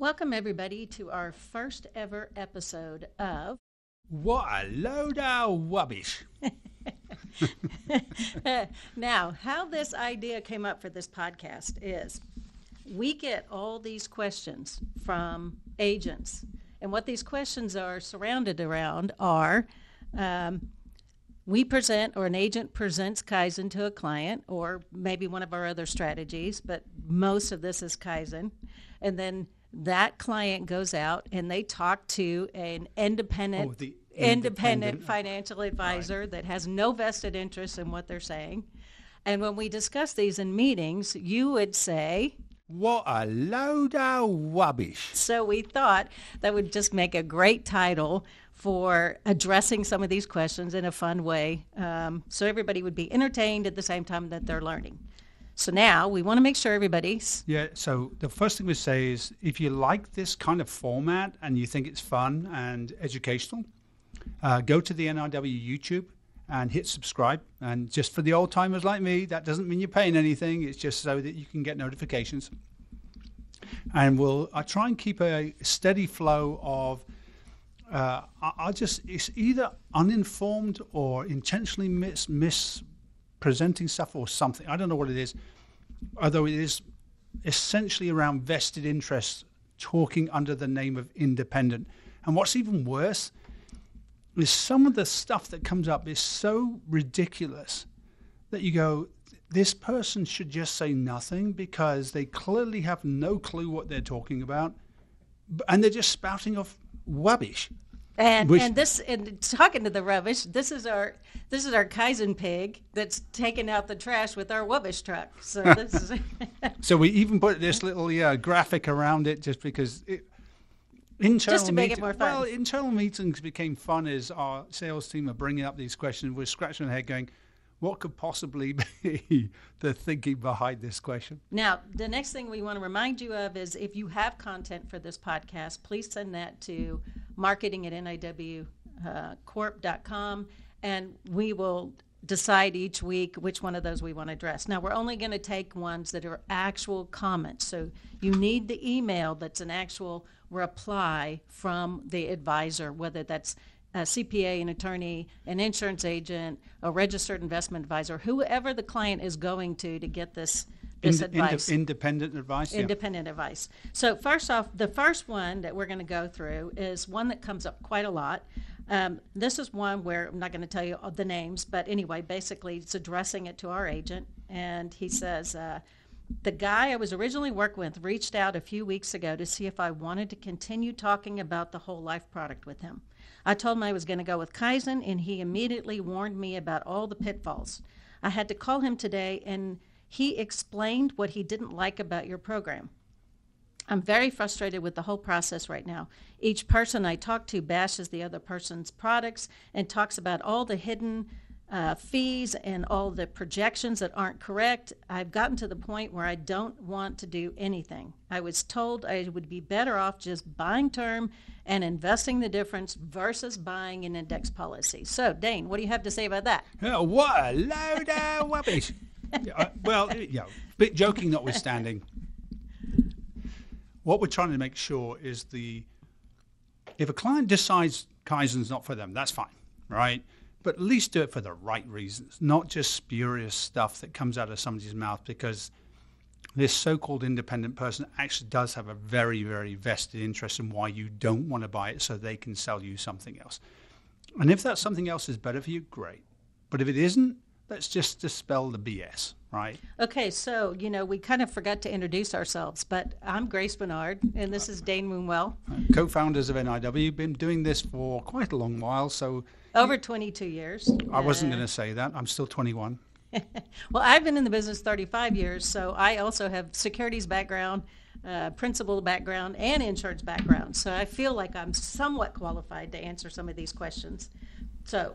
Welcome, everybody, to our first ever episode of What a load of rubbish. now, how this idea came up for this podcast is we get all these questions from agents. And what these questions are surrounded around are um, we present or an agent presents Kaizen to a client or maybe one of our other strategies, but most of this is Kaizen. And then that client goes out and they talk to an independent Oh, independent independent- financial advisor that has no vested interest in what they're saying. And when we discuss these in meetings, you would say, What a load of rubbish. so we thought that would just make a great title for addressing some of these questions in a fun way um, so everybody would be entertained at the same time that they're learning. So now we want to make sure everybody's Yeah, so the first thing we say is if you like this kind of format and you think it's fun and educational, uh, go to the NIW YouTube and hit subscribe. And just for the old timers like me, that doesn't mean you're paying anything. It's just so that you can get notifications. And we'll I try and keep a steady flow of. Uh, I, I just it's either uninformed or intentionally mis mispresenting stuff or something. I don't know what it is. Although it is essentially around vested interests, talking under the name of independent. And what's even worse is some of the stuff that comes up is so ridiculous that you go, this person should just say nothing because they clearly have no clue what they're talking about, and they're just spouting off rubbish. And Which- and this and talking to the rubbish, this is our this is our Kaizen pig that's taking out the trash with our rubbish truck. So this is So we even put this little yeah, graphic around it just because it, internal to make it more fun. Well, internal meetings became fun as our sales team are bringing up these questions. We're scratching our head going, what could possibly be the thinking behind this question? Now, the next thing we want to remind you of is if you have content for this podcast, please send that to marketing at niwcorp.com uh, and we will decide each week which one of those we want to address. Now, we're only going to take ones that are actual comments. So you need the email that's an actual reply from the advisor, whether that's a CPA, an attorney, an insurance agent, a registered investment advisor, whoever the client is going to to get this this inde- advice independent advice. yeah. independent advice. So first off, the first one that we're going to go through is one that comes up quite a lot. Um, this is one where I'm not going to tell you all the names, but anyway, basically it's addressing it to our agent, and he says. Uh, the guy I was originally working with reached out a few weeks ago to see if I wanted to continue talking about the whole life product with him. I told him I was going to go with Kaizen, and he immediately warned me about all the pitfalls. I had to call him today, and he explained what he didn't like about your program. I'm very frustrated with the whole process right now. Each person I talk to bashes the other person's products and talks about all the hidden uh, fees and all the projections that aren't correct. I've gotten to the point where I don't want to do anything. I was told I would be better off just buying term and investing the difference versus buying an index policy. So, Daen, what do you have to say about that? Yeah, what a load of rubbish. Yeah, well, know, bit joking notwithstanding, what we're trying to make sure is the if a client decides Kaizen's not for them, that's fine, right? But at least do it for the right reasons, not just spurious stuff that comes out of somebody's mouth because this so-called independent person actually does have a very, very vested interest in why you don't want to buy it so they can sell you something else. And if that something else is better for you, great. But if it isn't, let's just dispel the BS, right? Okay, so, you know, we kind of forgot to introduce ourselves, but I'm Grace Barnard, and this is Daen Wombwell. Co-founders of NIW, been doing this for quite a long while, so Over 22 years. I wasn't Uh, going to say that. I'm still 21. Well, I've been in the business 35 years, so I also have securities background, uh, principal background, and insurance background. So I feel like I'm somewhat qualified to answer some of these questions. So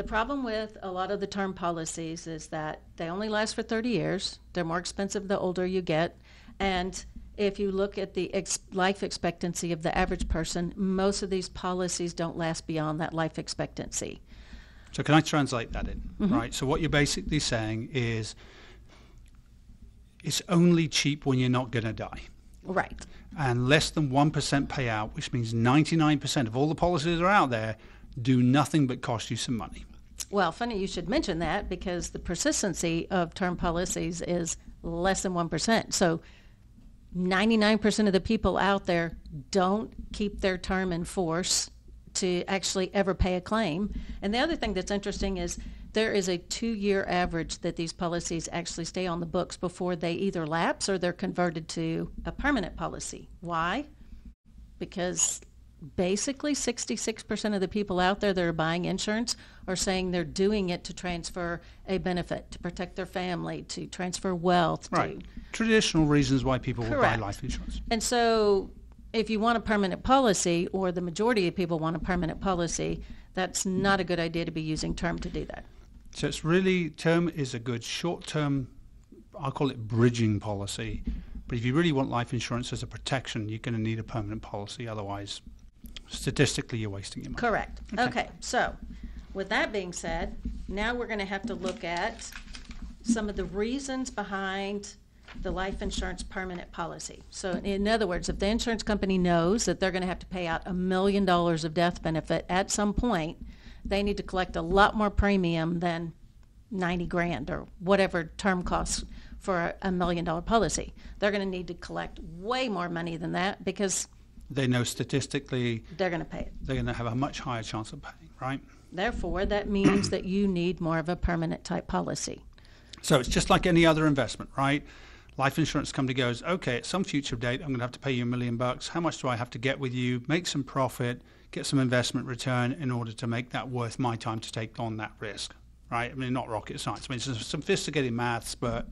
the problem with a lot of the term policies is that they only last for 30 years. They're more expensive the older you get. And if you look at the ex- life expectancy of the average person, most of these policies don't last beyond that life expectancy. So can I translate that in? Mm-hmm. Right. So what you're basically saying is it's only cheap when you're not going to die. Right. and less than 1% payout, which means 99% of all the policies that are out there do nothing but cost you some money. Well, funny you should mention that because the persistency of term policies is less than 1%. So 99% of the people out there don't keep their term in force to actually ever pay a claim. And the other thing that's interesting is there is a two-year average that these policies actually stay on the books before they either lapse or they're converted to a permanent policy. Why? Because basically 66% of the people out there that are buying insurance are saying they're doing it to transfer a benefit, to protect their family, to transfer wealth. Right. To, Traditional reasons why people will buy life insurance. and so if you want a permanent policy, or the majority of people want a permanent policy, that's not a good idea to be using term to do that. So it's really, term is a good short-term, I'll call it bridging policy. But if you really want life insurance as a protection, you're going to need a permanent policy. Otherwise, statistically, you're wasting your money. Correct. Okay. Okay, so with that being said, now we're going to have to look at some of the reasons behind the life insurance permanent policy. So in other words, if the insurance company knows that they're going to have to pay out a million dollars of death benefit at some point, they need to collect a lot more premium than 90 grand or whatever term costs for a- a million dollar policy. They're going to need to collect way more money than that because They know statistically they're going to pay it. they're going to have a much higher chance of paying, right? Therefore, that means that you need more of a permanent type policy. So it's just like any other investment, right? Life insurance company goes, okay, at some future date, I'm going to have to pay you a million bucks. How much do I have to get with you? Make some profit, get some investment return in order to make that worth my time to take on that risk, right? I mean, not rocket science. I mean, it's sophisticated maths, but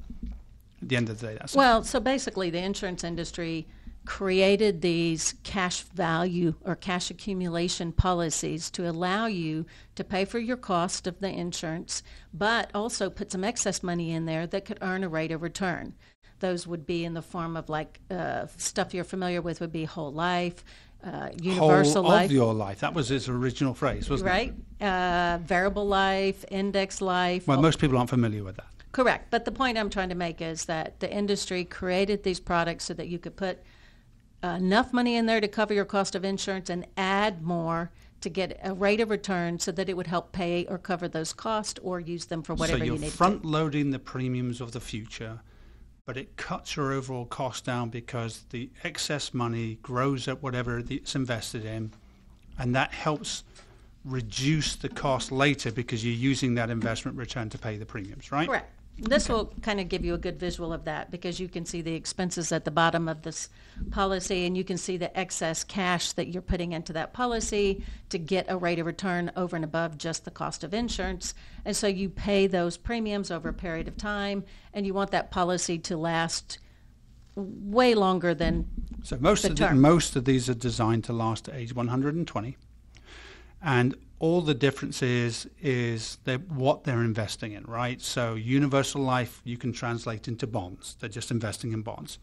at the end of the day, that's. Well, so basically, the insurance industry created these cash value or cash accumulation policies to allow you to pay for your cost of the insurance, but also put some excess money in there that could earn a rate of return. Those would be in the form of like uh, stuff you're familiar with would be whole life, uh, universal Whole life. of your life. That was his original phrase, wasn't it? right? Uh, variable life, index life. Well, most people aren't familiar with that. Correct. But the point I'm trying to make is that the industry created these products so that you could put enough money in there to cover your cost of insurance and add more to get a rate of return so that it would help pay or cover those costs or use them for whatever so you're you need front loading the premiums of the future, but it cuts your overall cost down because the excess money grows at whatever it's invested in, and that helps reduce the cost later because you're using that investment return to pay the premiums, right? Correct. This will kind of give you a good visual of that because you can see the expenses at the bottom of this policy and you can see the excess cash that you're putting into that policy to get a rate of return over and above just the cost of insurance. And so you pay those premiums over a period of time and you want that policy to last way longer than So most The of the, most of these are designed to last to age 120, and all the difference is is what they're investing in, right? So universal life you can translate into bonds. They're just investing in bonds.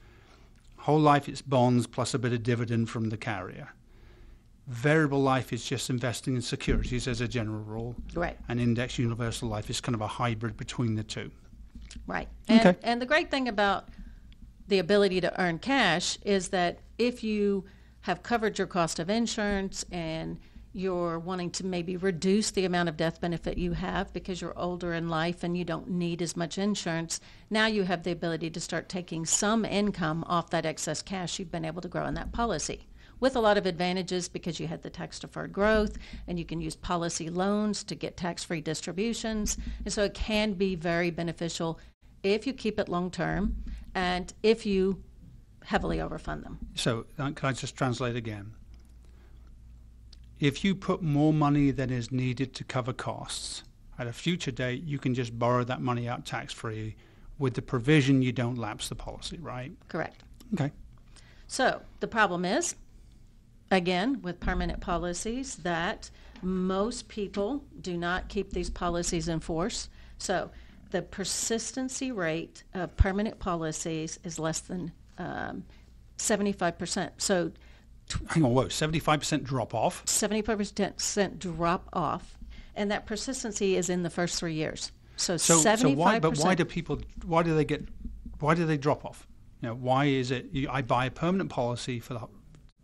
Whole life it's bonds plus a bit of dividend from the carrier. Variable life is just investing in securities as a general rule, right. and index universal life is kind of a hybrid between the two. Right. And, Okay. and the great thing about the ability to earn cash is that if you have covered your cost of insurance and you're wanting to maybe reduce the amount of death benefit you have because you're older in life and you don't need as much insurance, now you have the ability to start taking some income off that excess cash you've been able to grow in that policy. With a lot of advantages because you had the tax deferred growth and you can use policy loans to get tax free distributions. And so it can be very beneficial if you keep it long term and if you heavily overfund them. So uh, can I just translate again? If you put more money than is needed to cover costs, at a future date, you can just borrow that money out tax-free with the provision you don't lapse the policy, right? Correct. Okay. So the problem is, again, with permanent policies, that most people do not keep these policies in force. So the persistency rate of permanent policies is less than um, 75%. So Hang on, whoa, 75% drop off? 75% drop off, and that persistency is in the first three years. So, So, 75%. so why, but why do people, why do they get, why do they drop off? You know, why is it you, I buy a permanent policy for the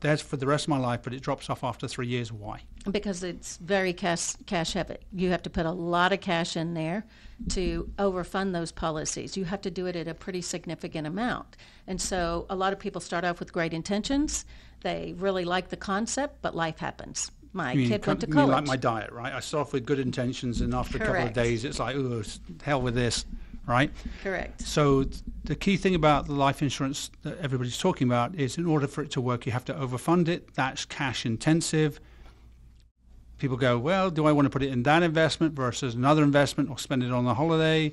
that's for the rest of my life, but it drops off after three years? Why? Because it's very cash cash heavy. You have to put a lot of cash in there to overfund those policies. You have to do it at a pretty significant amount. And so a lot of people start off with great intentions. They really like the concept, but life happens. My mean, kid went to college. like my diet, right? I start off with good intentions, and after a couple of days, it's like, oh, hell with this, right? Correct. So th- the key thing about the life insurance that everybody's talking about is in order for it to work, you have to overfund it. That's cash intensive. People go, well, do I want to put it in that investment versus another investment or spend it on a holiday?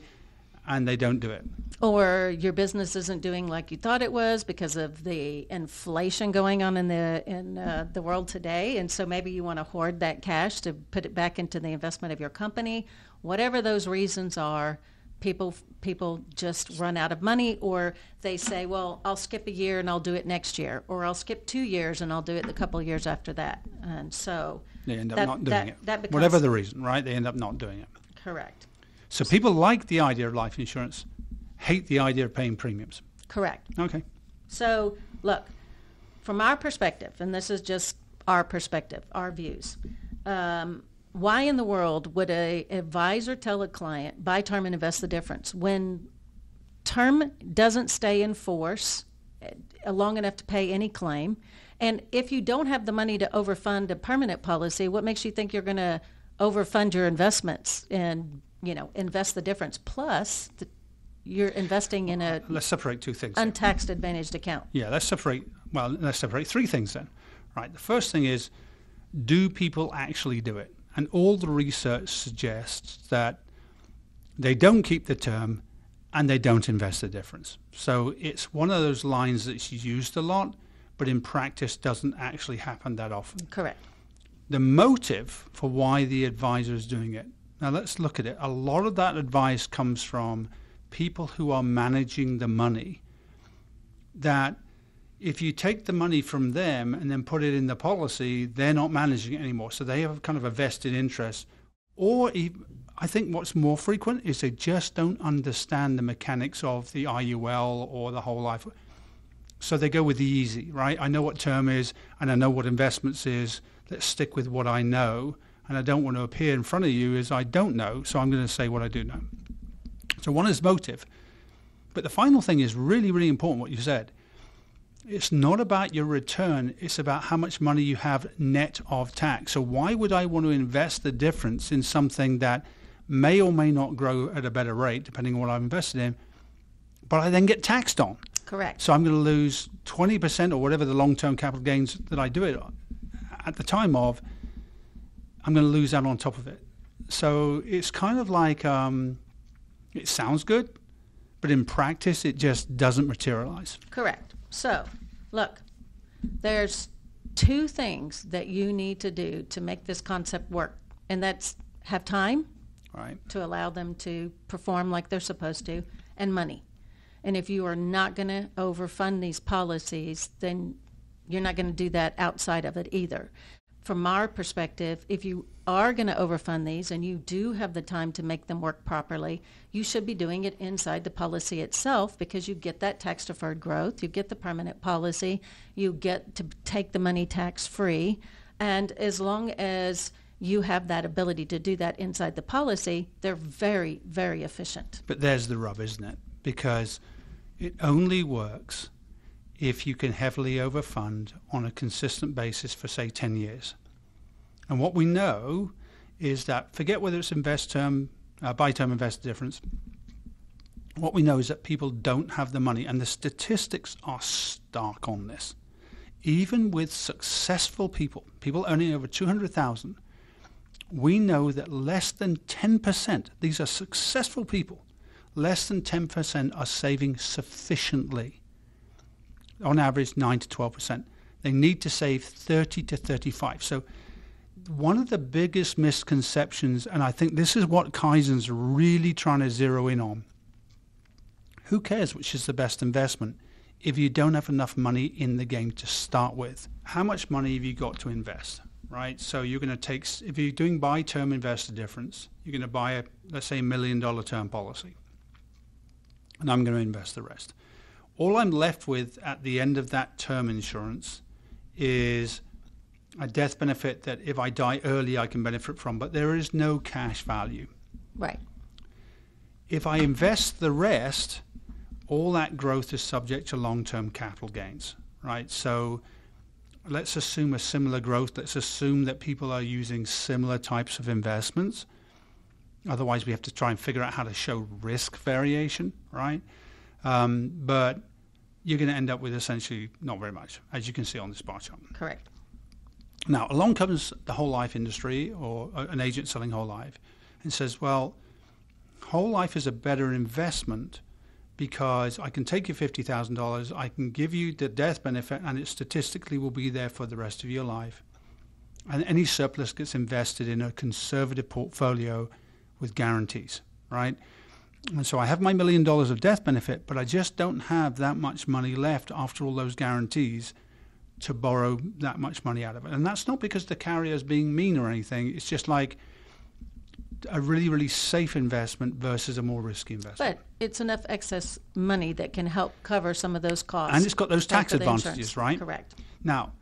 And they don't do it. or your business isn't doing like you thought it was because of the inflation going on in the in uh, the world today and so maybe you want to hoard that cash to put it back into the investment of your company whatever those reasons are people people just run out of money or they say well I'll skip a year and I'll do it next year or I'll skip 2 years and I'll do it a couple of years after that and so They end up That- not doing that- it. that becomes- Whatever the reason, right? They end up not doing it. correct So people like the idea of life insurance, hate the idea of paying premiums. correct Okay. So, look, from our perspective, and this is just our perspective, our views, um, why in the world would a advisor tell a client buy term and invest the difference when term doesn't stay in force uh, long enough to pay any claim? And if you don't have the money to overfund a permanent policy, what makes you think you're going to overfund your investments and you know invest the difference? Plus, you're investing in a Let's separate two things. untaxed advantaged account. Yeah, let's separate. Well, let's separate three things then. Right. The first thing is, do people actually do it? And all the research suggests that they don't keep the term and they don't invest the difference. So it's one of those lines that's used a lot, but in practice doesn't actually happen that often. Correct. The motive for why the advisor is doing it. Now let's look at it. A lot of that advice comes from people who are managing the money that if you take the money from them and then put it in the policy, they're not managing it anymore. So they have kind of a vested interest. Or I think what's more frequent is they just don't understand the mechanics of the IUL or the whole life. So they go with the easy, right? I know what term is and I know what investments is. Let's stick with what I know. And I don't want to appear in front of you as I don't know. So I'm going to say what I do know. So one is motive. But the final thing is really, really important what you said. It's not about your return, it's about how much money you have net of tax. So why would I want to invest the difference in something that may or may not grow at a better rate, depending on what I've invested in, but I then get taxed on? Correct. So I'm going to lose 20% or whatever the long-term capital gains that I do it at the time of. I'm going to lose out on top of it. So it's kind of like um, it sounds good, but in practice it just doesn't materialize. Correct. So, look, there's two things that you need to do to make this concept work, and that's have time Right. to allow them to perform like they're supposed to, and money. And if you are not going to overfund these policies, then you're not going to do that outside of it either. From our perspective, if you are going to overfund these and you do have the time to make them work properly, you should be doing it inside the policy itself because you get that tax deferred growth, you get the permanent policy, you get to take the money tax free. And as long as you have that ability to do that inside the policy, they're very, very efficient. But there's the rub, isn't it? Because it only works if you can heavily overfund on a consistent basis for, say, 10 years. And what we know is that, forget whether it's invest term, uh, buy term, invest difference, what we know is that people don't have the money, and the statistics are stark on this. Even with successful people, people earning over 200,000, we know that less than 10%, these are successful people, less than 10% are saving sufficiently. On average, 9 to 12%. They need to save 30 to 35. So one of the biggest misconceptions, and I think this is what Kaizen's really trying to zero in on, who cares which is the best investment if you don't have enough money in the game to start with? How much money have you got to invest? Right, so you're going to take, if you're doing buy term investor difference, you're going to buy a, let's say, million dollar term policy. And I'm going to invest the rest. All I'm left with at the end of that term insurance is a death benefit that if I die early, I can benefit from, but there is no cash value. Right. If I invest the rest, all that growth is subject to long-term capital gains, right? So let's assume a similar growth. Let's assume that people are using similar types of investments. Otherwise, we have to try and figure out how to show risk variation, right? Um, but you're going to end up with essentially not very much, as you can see on this bar chart. Correct. Now, along comes the whole life industry or uh, an agent selling whole life and says, well, whole life is a better investment because I can take your $50,000, I can give you the death benefit, and it statistically will be there for the rest of your life. And any surplus gets invested in a conservative portfolio with guarantees, right? And so I have my million dollars of death benefit, but I just don't have that much money left after all those guarantees to borrow that much money out of it. And that's not because the carrier is being mean or anything. It's just like a really, really safe investment versus a more risky investment. But it's enough excess money that can help cover some of those costs. And it's got those tax advantages, insurance. right? Correct. Now,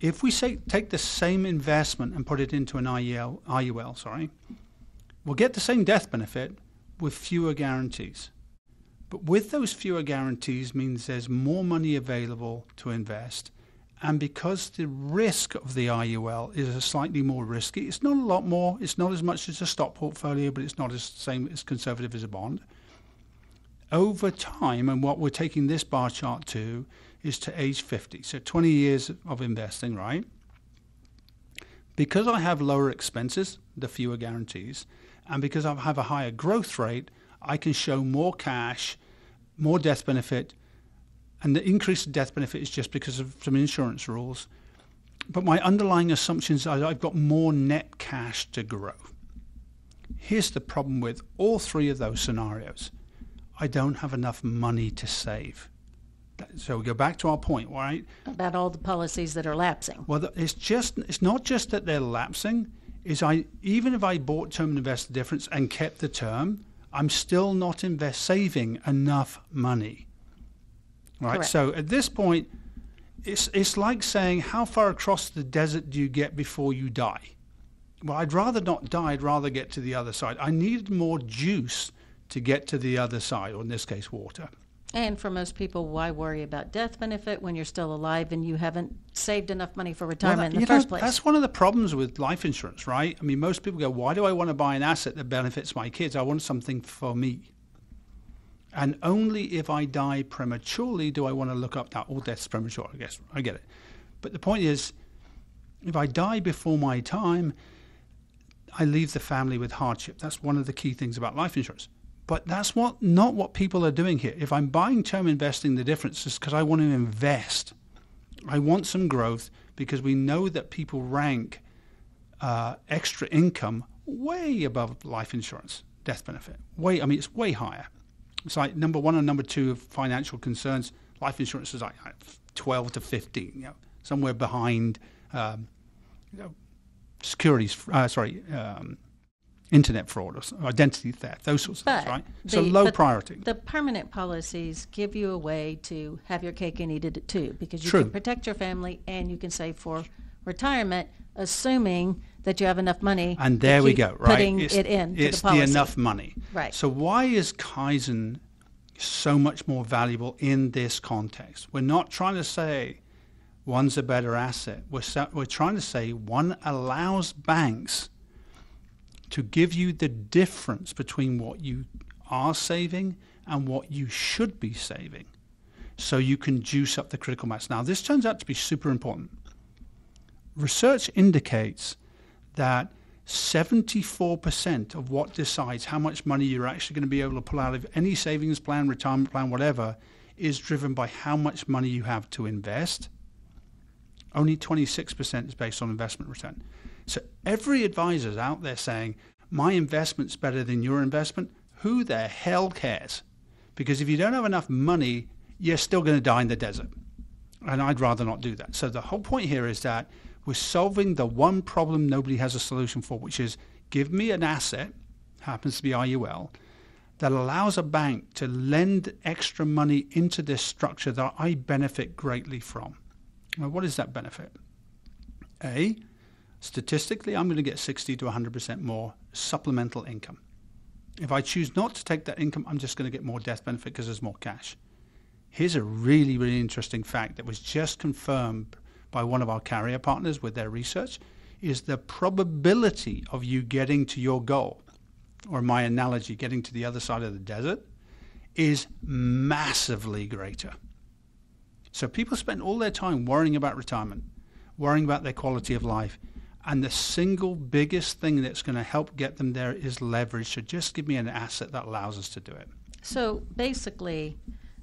if we say take the same investment and put it into an IUL, IUL, sorry, we'll get the same death benefit with fewer guarantees. But with those fewer guarantees means there's more money available to invest. And because the risk of the IUL is slightly more risky, it's not a lot more, it's not as much as a stock portfolio, but it's not as same as conservative as a bond. Over time, and what we're taking this bar chart to is to age 50, so 20 years of investing, right? Because I have lower expenses, the fewer guarantees, and because I have a higher growth rate, I can show more cash, more death benefit, and the increase in death benefit is just because of some insurance rules. But my underlying assumptions are I've got more net cash to grow. Here's the problem with all three of those scenarios. I don't have enough money to save. So we go back to our point, right? About all the policies that are lapsing. Well, it's just it's not just that they're lapsing. Is I even if I bought term and invest the difference and kept the term, I'm still not invest saving enough money. Right. Correct. So at this point, it's it's like saying how far across the desert do you get before you die? Well, I'd rather not die. I'd rather get to the other side. I need more juice to get to the other side, or in this case, water. And for most people, why worry about death benefit when you're still alive and you haven't saved enough money for retirement Well, in the you first know, place? That's one of the problems with life insurance, right? I mean, most people go, why do I want to buy an asset that benefits my kids? I want something for me. And only if I die prematurely do I want to look up that. All death's premature, I guess. I get it. But the point is, if I die before my time, I leave the family with hardship. That's one of the key things about life insurance. But that's what not what people are doing here. If I'm buying term investing, the difference is because I want to invest. I want some growth because we know that people rank uh, extra income way above life insurance death benefit. Way, I mean, it's way higher. It's like number one and number two of financial concerns. Life insurance is like uh, 12 to 15, you know, somewhere behind um, you know, securities, uh, sorry, um, internet fraud or identity theft, those sorts of But things, right? So the- low priority. The permanent policies give you a way to have your cake and eat it too, because you True. can protect your family and you can save for retirement, assuming that you have enough money. And there we go, right? Putting it's, it in It's the policy. enough money. Right. So why is Kaizen so much more valuable in this context? We're not trying to say one's a better asset. We're, we're trying to say one allows banks to give you the difference between what you are saving and what you should be saving so you can juice up the critical mass. Now, this turns out to be super important. Research indicates that 74% of what decides how much money you're actually going to be able to pull out of any savings plan, retirement plan, whatever, is driven by how much money you have to invest. Only 26% is based on investment return. So every advisor is out there saying, my investment's better than your investment. Who the hell cares? Because if you don't have enough money, you're still going to die in the desert. And I'd rather not do that. So the whole point here is that we're solving the one problem nobody has a solution for, which is give me an asset, happens to be IUL, that allows a bank to lend extra money into this structure that I benefit greatly from. Now, what is that benefit? A, statistically, I'm going to get 60 to 100% more supplemental income. If I choose not to take that income, I'm just going to get more death benefit because there's more cash. Here's a really, really interesting fact that was just confirmed by one of our carrier partners with their research is the probability of you getting to your goal, or my analogy, getting to the other side of the desert, is massively greater. So people spend all their time worrying about retirement, worrying about their quality of life, and the single biggest thing that's going to help get them there is leverage. So just give me an asset that allows us to do it. So basically,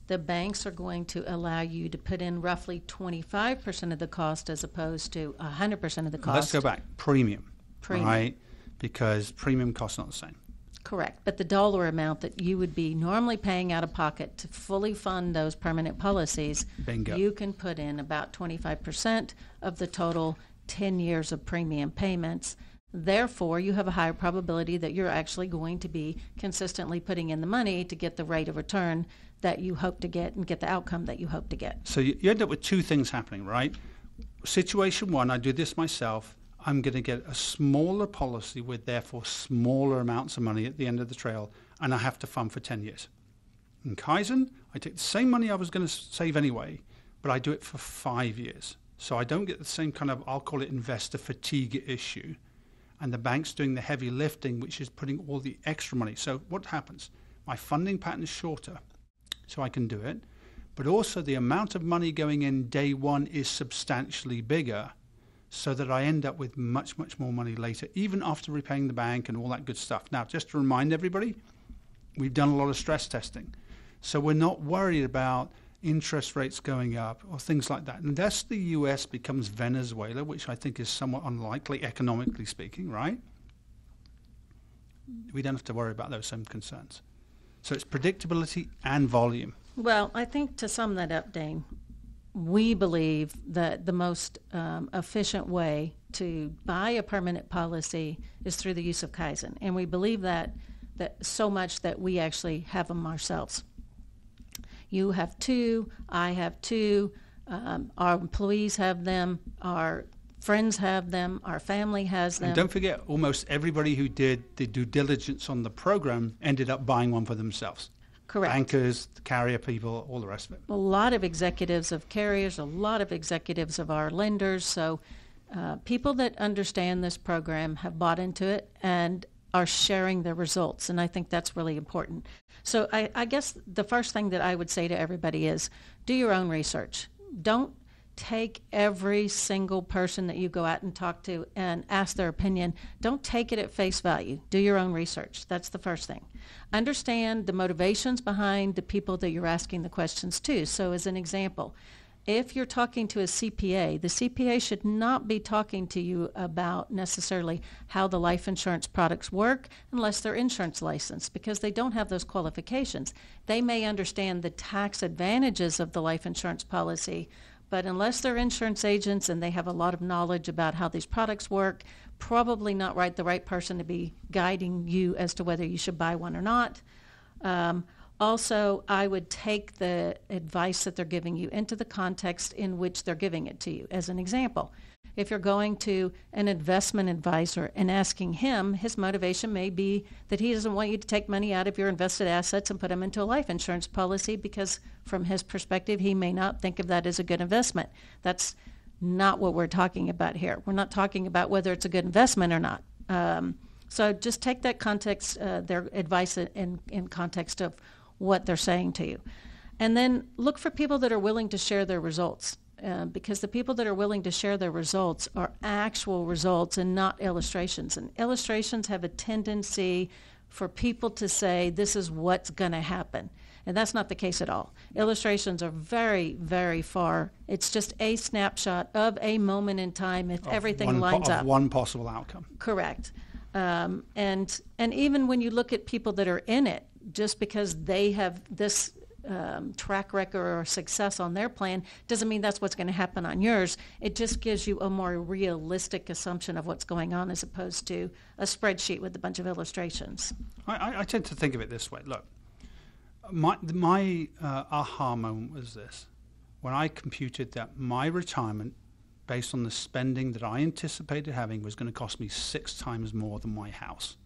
the banks are going to allow you to put in roughly 25% of the cost as opposed to 100% of the cost. Let's go back. Premium, Premium. right? Because premium costs not the same. Correct. But the dollar amount that you would be normally paying out of pocket to fully fund those permanent policies, Bingo. you can put in about 25% of the total 10 years of premium payments. Therefore, you have a higher probability that you're actually going to be consistently putting in the money to get the rate of return that you hope to get and get the outcome that you hope to get. So you, end up with two things happening, right? Situation one, I do this myself. I'm going to get a smaller policy with therefore smaller amounts of money at the end of the trail, and I have to fund for 10 years. In Kaizen, I take the same money I was going to save anyway, but I do it for five years. So I don't get the same kind of, I'll call it investor fatigue issue. And the bank's doing the heavy lifting, which is putting all the extra money. So what happens? My funding pattern is shorter, so I can do it. But also the amount of money going in day one is substantially bigger so that I end up with much, much more money later, even after repaying the bank and all that good stuff. Now, just to remind everybody, we've done a lot of stress testing. So we're not worried about interest rates going up or things like that. Unless the US becomes Venezuela, which I think is somewhat unlikely economically speaking, right? We don't have to worry about those same concerns. So it's predictability and volume. Well, I think to sum that up, Daen, we believe that the most um, efficient way to buy a permanent policy is through the use of Kaizen. And we believe that, that so much that we actually have them ourselves. You have two, I have two, um, our employees have them, our friends have them, our family has them. And don't forget, almost everybody who did the due diligence on the program ended up buying one for themselves. Correct. Bankers, carrier people, all the rest of it. a lot of executives of carriers, a lot of executives of our lenders. So, uh, people that understand this program have bought into it and are sharing their results. And I think that's really important. So, I, I guess the first thing that I would say to everybody is do your own research. Don't take every single person that you go out and talk to and ask their opinion. Don't take it at face value. Do your own research. That's the first thing. Understand the motivations behind the people that you're asking the questions to. So, as an example, if you're talking to a CPA, the CPA should not be talking to you about necessarily how the life insurance products work unless they're insurance licensed because they don't have those qualifications. They may understand the tax advantages of the life insurance policy, but unless they're insurance agents and they have a lot of knowledge about how these products work, probably not right the right person to be guiding you as to whether you should buy one or not. Um, also, I would take the advice that they're giving you into the context in which they're giving it to you. As an example, if you're going to an investment advisor and asking him, his motivation may be that he doesn't want you to take money out of your invested assets and put them into a life insurance policy because, from his perspective, he may not think of that as a good investment. That's not what we're talking about here. We're not talking about whether it's a good investment or not. Um, so just take that context, uh, their advice in, in context of what they're saying to you. And then look for people that are willing to share their results. Uh, because the people that are willing to share their results are actual results and not illustrations. And illustrations have a tendency for people to say, this is what's going to happen. And that's not the case at all. Illustrations are very, very far. It's just a snapshot of a moment in time if everything one, lines of up. one possible outcome. Correct. Um, and and even when you look at people that are in it, just because they have this um, track record or success on their plan doesn't mean that's what's going to happen on yours. It just gives you a more realistic assumption of what's going on as opposed to a spreadsheet with a bunch of illustrations. I, I, tend to think of it this way. Look, my, my uh, aha moment was this. When I computed that my retirement, based on the spending that I anticipated having, was going to cost me six times more than my house.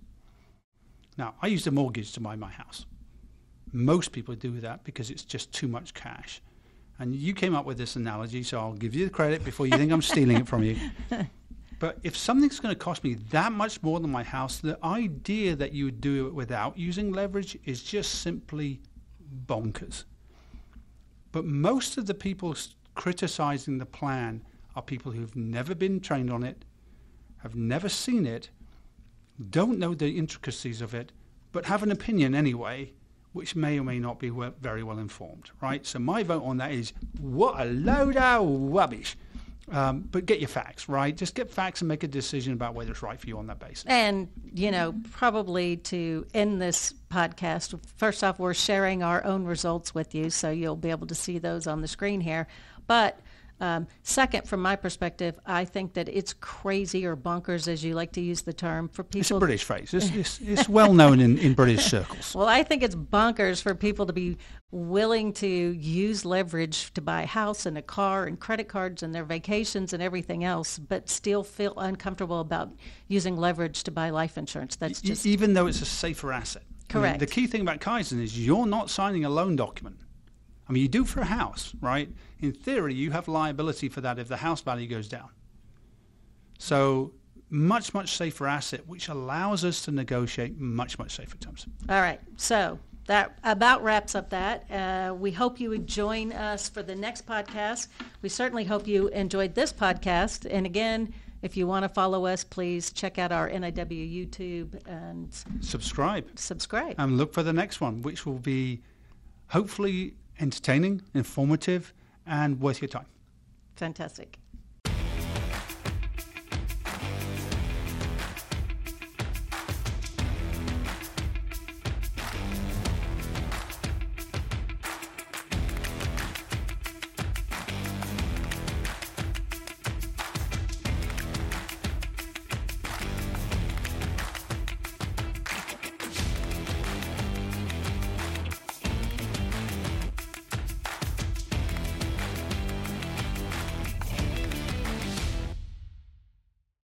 Now, I used a mortgage to buy my house. Most people do that because it's just too much cash. And you came up with this analogy, so I'll give you the credit before you think I'm stealing it from you. But if something's going to cost me that much more than my house, the idea that you would do it without using leverage is just simply bonkers. But most of the people criticizing the plan are people who've never been trained on it, have never seen it, don't know the intricacies of it, but have an opinion anyway, which may or may not be very well informed, right? So my vote on that is what a load of rubbish. Um, but get your facts, right? Just get facts and make a decision about whether it's right for you on that basis. And, you know, probably to end this podcast, first off, we're sharing our own results with you, so you'll be able to see those on the screen here. But um, second, from my perspective, I think that it's crazy or bonkers, as you like to use the term, for people. It's a British phrase. It's, it's, it's well known in, in British circles. well, I think it's bonkers for people to be willing to use leverage to buy a house and a car and credit cards and their vacations and everything else, but still feel uncomfortable about using leverage to buy life insurance. That's just even though it's a safer asset. Correct. I mean, the key thing about Kaizen is you're not signing a loan document. I mean, you do for a house, right? In theory, you have liability for that if the house value goes down. So much, much safer asset, which allows us to negotiate much, much safer terms. All right. So that about wraps up that. Uh, we hope you would join us for the next podcast. We certainly hope you enjoyed this podcast. And again, if you want to follow us, please check out our NIW YouTube and subscribe. Subscribe. And look for the next one, which will be hopefully entertaining, informative, and worth your time. Fantastic.